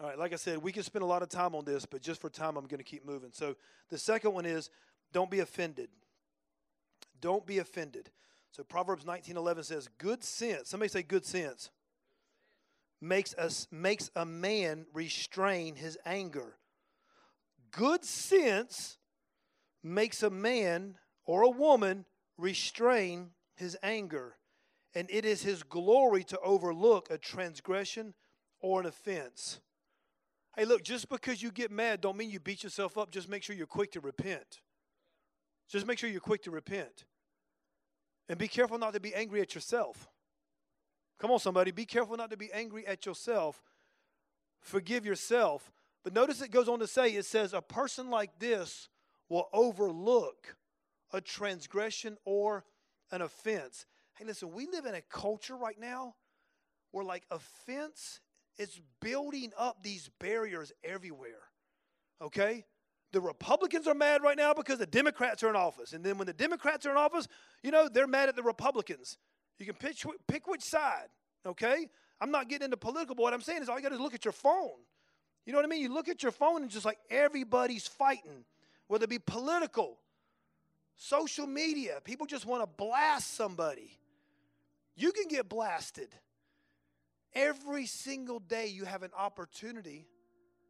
Speaker 1: All right, like I said, we can spend a lot of time on this, but just for time, I'm going to keep moving. So the second one is don't be offended. Don't be offended. So Proverbs 19:11 says, "Good sense." Somebody say good sense. Makes us makes a man restrain his anger. Good sense makes a man or a woman restrain his anger, and it is his glory to overlook a transgression or an offense. Hey, look, just because you get mad don't mean you beat yourself up. Just make sure you're quick to repent. Just make sure you're quick to repent. And be careful not to be angry at yourself. Come on, somebody. Be careful not to be angry at yourself. Forgive yourself. But notice it goes on to say, it says, a person like this will overlook a transgression or an offense. Hey, listen, we live in a culture right now where, like, offense is building up these barriers everywhere. Okay? The Republicans are mad right now because the Democrats are in office. And then when the Democrats are in office, you know, they're mad at the Republicans. You can pick, pick which side, okay? I'm not getting into political, but what I'm saying is all you got to look at your phone. You know what I mean? You look at your phone and just like everybody's fighting, whether it be political, social media. People just want to blast somebody. You can get blasted. Every single day you have an opportunity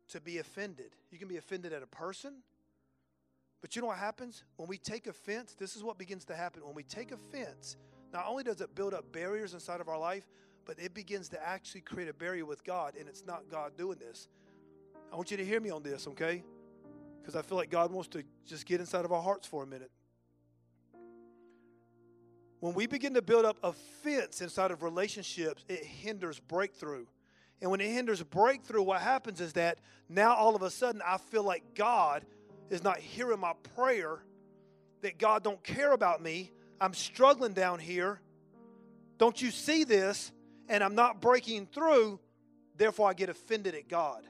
Speaker 1: to be offended. You can be offended at a person. But you know what happens? When we take offense, this is what begins to happen. When we take offense, not only does it build up barriers inside of our life, but it begins to actually create a barrier with God, and it's not God doing this. I want you to hear me on this, okay? Because I feel like God wants to just get inside of our hearts for a minute. When we begin to build up offense inside of relationships, it hinders breakthrough. And when it hinders breakthrough, what happens is that now all of a sudden I feel like God is not hearing my prayer, that God don't care about me. I'm struggling down here. Don't you see this? And I'm not breaking through, therefore I get offended at God.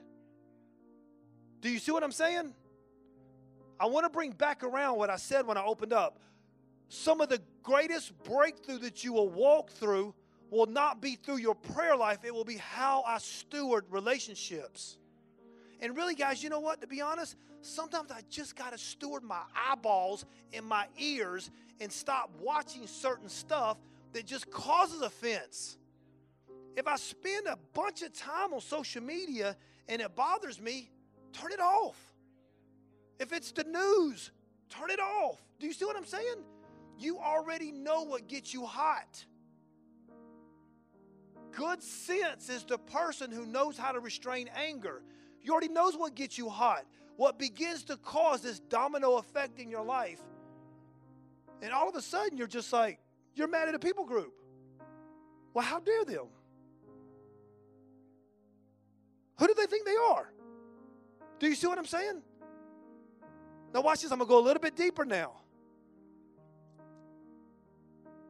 Speaker 1: Do you see what I'm saying? I want to bring back around what I said when I opened up. Some of the greatest breakthrough that you will walk through will not be through your prayer life, it will be how I steward relationships. And really, guys, you know what? To be honest, sometimes I just got to steward my eyeballs and my ears and stop watching certain stuff that just causes offense. If I spend a bunch of time on social media and it bothers me, turn it off. If it's the news, turn it off. Do you see what I'm saying? You already know what gets you hot. Good sense is the person who knows how to restrain anger. You already knows what gets you hot. What begins to cause this domino effect in your life. And all of a sudden you're just like, you're mad at a people group. Well, how dare them? Who do they think they are? Do you see what I'm saying? Now, watch this. I'm going to go a little bit deeper now.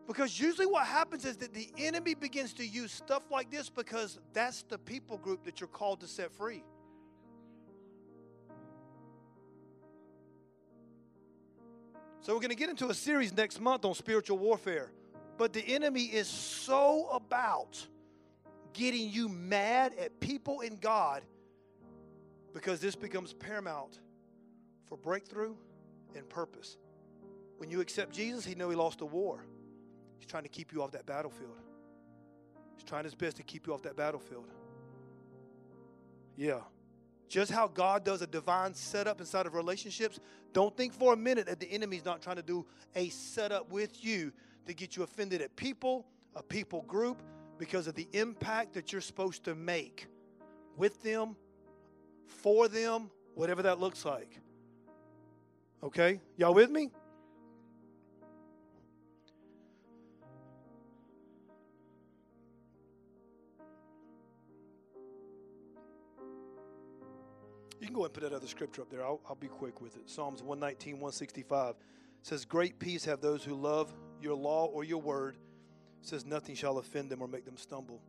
Speaker 1: Because usually what happens is that the enemy begins to use stuff like this because that's the people group that you're called to set free. So we're going to get into a series next month on spiritual warfare. But the enemy is so about getting you mad at people in God because this becomes paramount for breakthrough and purpose. When you accept Jesus, he know he lost a war. He's trying to keep you off that battlefield. He's trying his best to keep you off that battlefield. Yeah. Just how God does a divine setup inside of relationships, don't think for a minute that the enemy's not trying to do a setup with you to get you offended at people, a people group, because of the impact that you're supposed to make with them, for them, whatever that looks like. Okay? Y'all with me? Go and put that other scripture up there. I'll, I'll be quick with it. Psalms 119, 165 says, Great peace have those who love your law or your word. It says, Nothing shall offend them or make them stumble.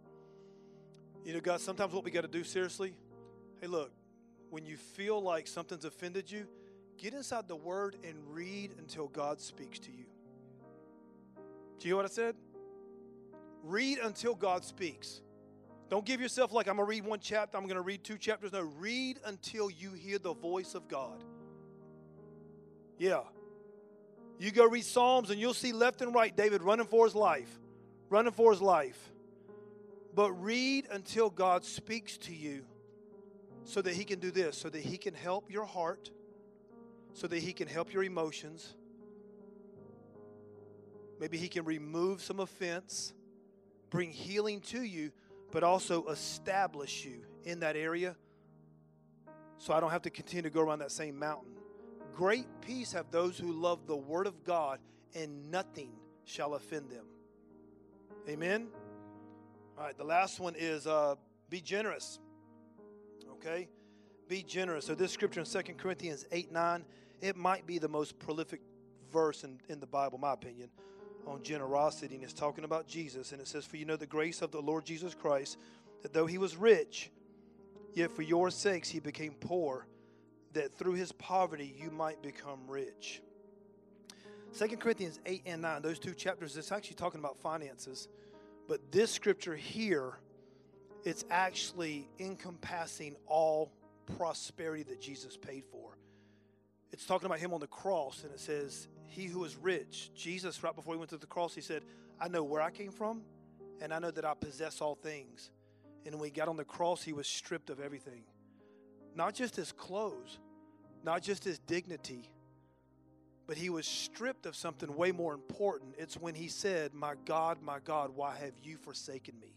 Speaker 1: You know, God, sometimes what we got to do seriously, hey, look, when you feel like something's offended you, get inside the Word and read until God speaks to you. Do you hear what I said? Read until God speaks. Don't give yourself like I'm going to read one chapter, I'm going to read two chapters. No, read until you hear the voice of God. Yeah. You go read Psalms and you'll see left and right David running for his life, running for his life. But read until God speaks to you so that He can do this, so that He can help your heart, so that He can help your emotions. Maybe He can remove some offense, bring healing to you, but also establish you in that area so I don't have to continue to go around that same mountain. Great peace have those who love the Word of God, and nothing shall offend them. Amen. All right, the last one is uh, be generous. Okay? Be generous. So, this scripture in 2 Corinthians 8 9, it might be the most prolific verse in, in the Bible, my opinion, on generosity. And it's talking about Jesus. And it says, For you know the grace of the Lord Jesus Christ, that though he was rich, yet for your sakes he became poor that through his poverty you might become rich. 2 Corinthians 8 and 9, those two chapters, it's actually talking about finances. But this scripture here, it's actually encompassing all prosperity that Jesus paid for. It's talking about him on the cross, and it says, He who is rich, Jesus, right before he went to the cross, he said, I know where I came from, and I know that I possess all things. And when he got on the cross, he was stripped of everything not just his clothes, not just his dignity, but he was stripped of something way more important. It's when he said, My God, my God, why have you forsaken me?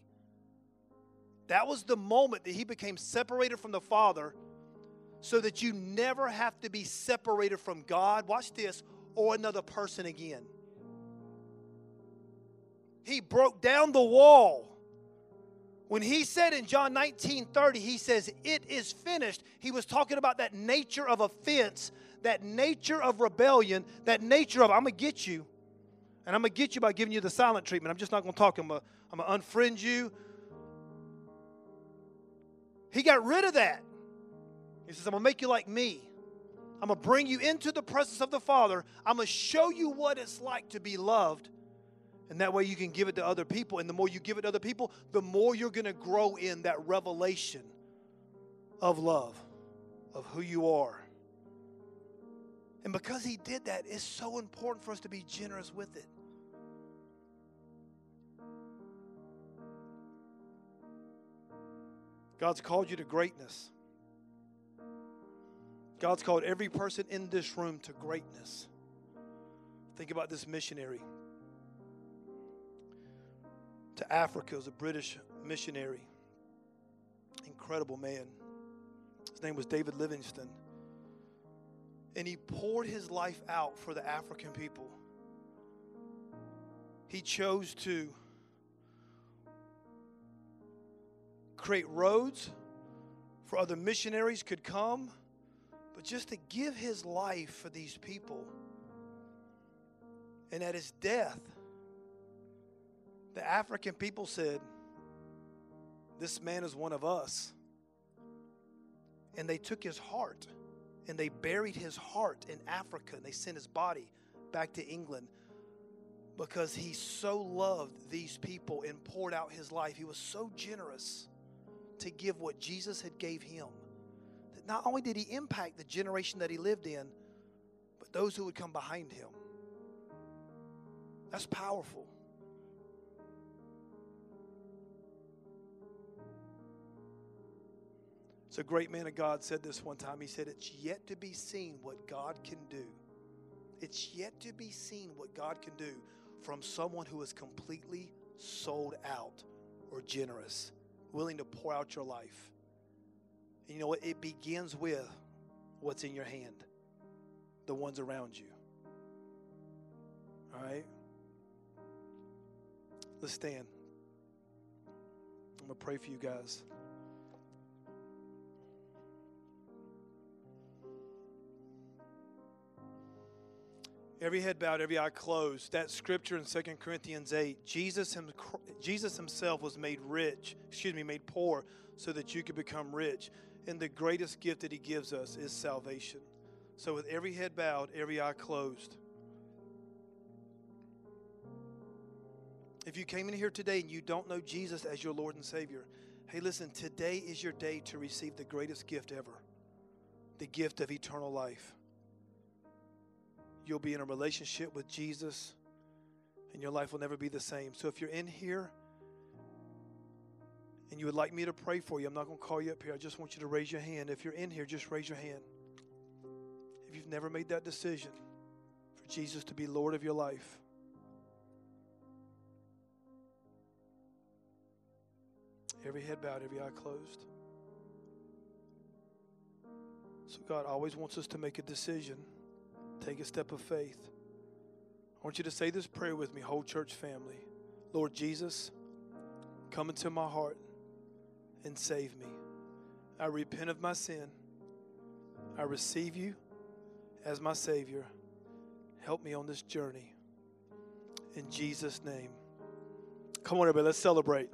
Speaker 1: That was the moment that he became separated from the Father so that you never have to be separated from God, watch this, or another person again. He broke down the wall when he said in John 19 30, he says, It is finished, he was talking about that nature of offense, that nature of rebellion, that nature of, I'm going to get you. And I'm going to get you by giving you the silent treatment. I'm just not going to talk. I'm going to unfriend you. He got rid of that. He says, I'm going to make you like me. I'm going to bring you into the presence of the Father. I'm going to show you what it's like to be loved. And that way you can give it to other people. And the more you give it to other people, the more you're going to grow in that revelation of love, of who you are. And because he did that, it's so important for us to be generous with it. God's called you to greatness. God's called every person in this room to greatness. Think about this missionary to Africa as a British missionary. Incredible man. His name was David Livingstone. And he poured his life out for the African people. He chose to create roads for other missionaries could come, but just to give his life for these people. And at his death, the African people said, This man is one of us. And they took his heart and they buried his heart in Africa and they sent his body back to England because he so loved these people and poured out his life. He was so generous to give what Jesus had gave him. Not only did he impact the generation that he lived in, but those who would come behind him. That's powerful. So, a great man of God said this one time. He said, It's yet to be seen what God can do. It's yet to be seen what God can do from someone who is completely sold out or generous, willing to pour out your life. You know what? It begins with what's in your hand, the ones around you. All right? Let's stand. I'm going to pray for you guys. Every head bowed, every eye closed. That scripture in 2 Corinthians 8, Jesus, him, Jesus himself was made rich, excuse me, made poor so that you could become rich. And the greatest gift that he gives us is salvation. So, with every head bowed, every eye closed, if you came in here today and you don't know Jesus as your Lord and Savior, hey, listen, today is your day to receive the greatest gift ever the gift of eternal life. You'll be in a relationship with Jesus and your life will never be the same. So if you're in here and you would like me to pray for you, I'm not going to call you up here. I just want you to raise your hand. If you're in here, just raise your hand. If you've never made that decision for Jesus to be Lord of your life, every head bowed, every eye closed. So God always wants us to make a decision, take a step of faith. I want you to say this prayer with me, whole church family. Lord Jesus, come into my heart and save me. I repent of my sin. I receive you as my Savior. Help me on this journey. In Jesus' name. Come on, everybody, let's celebrate.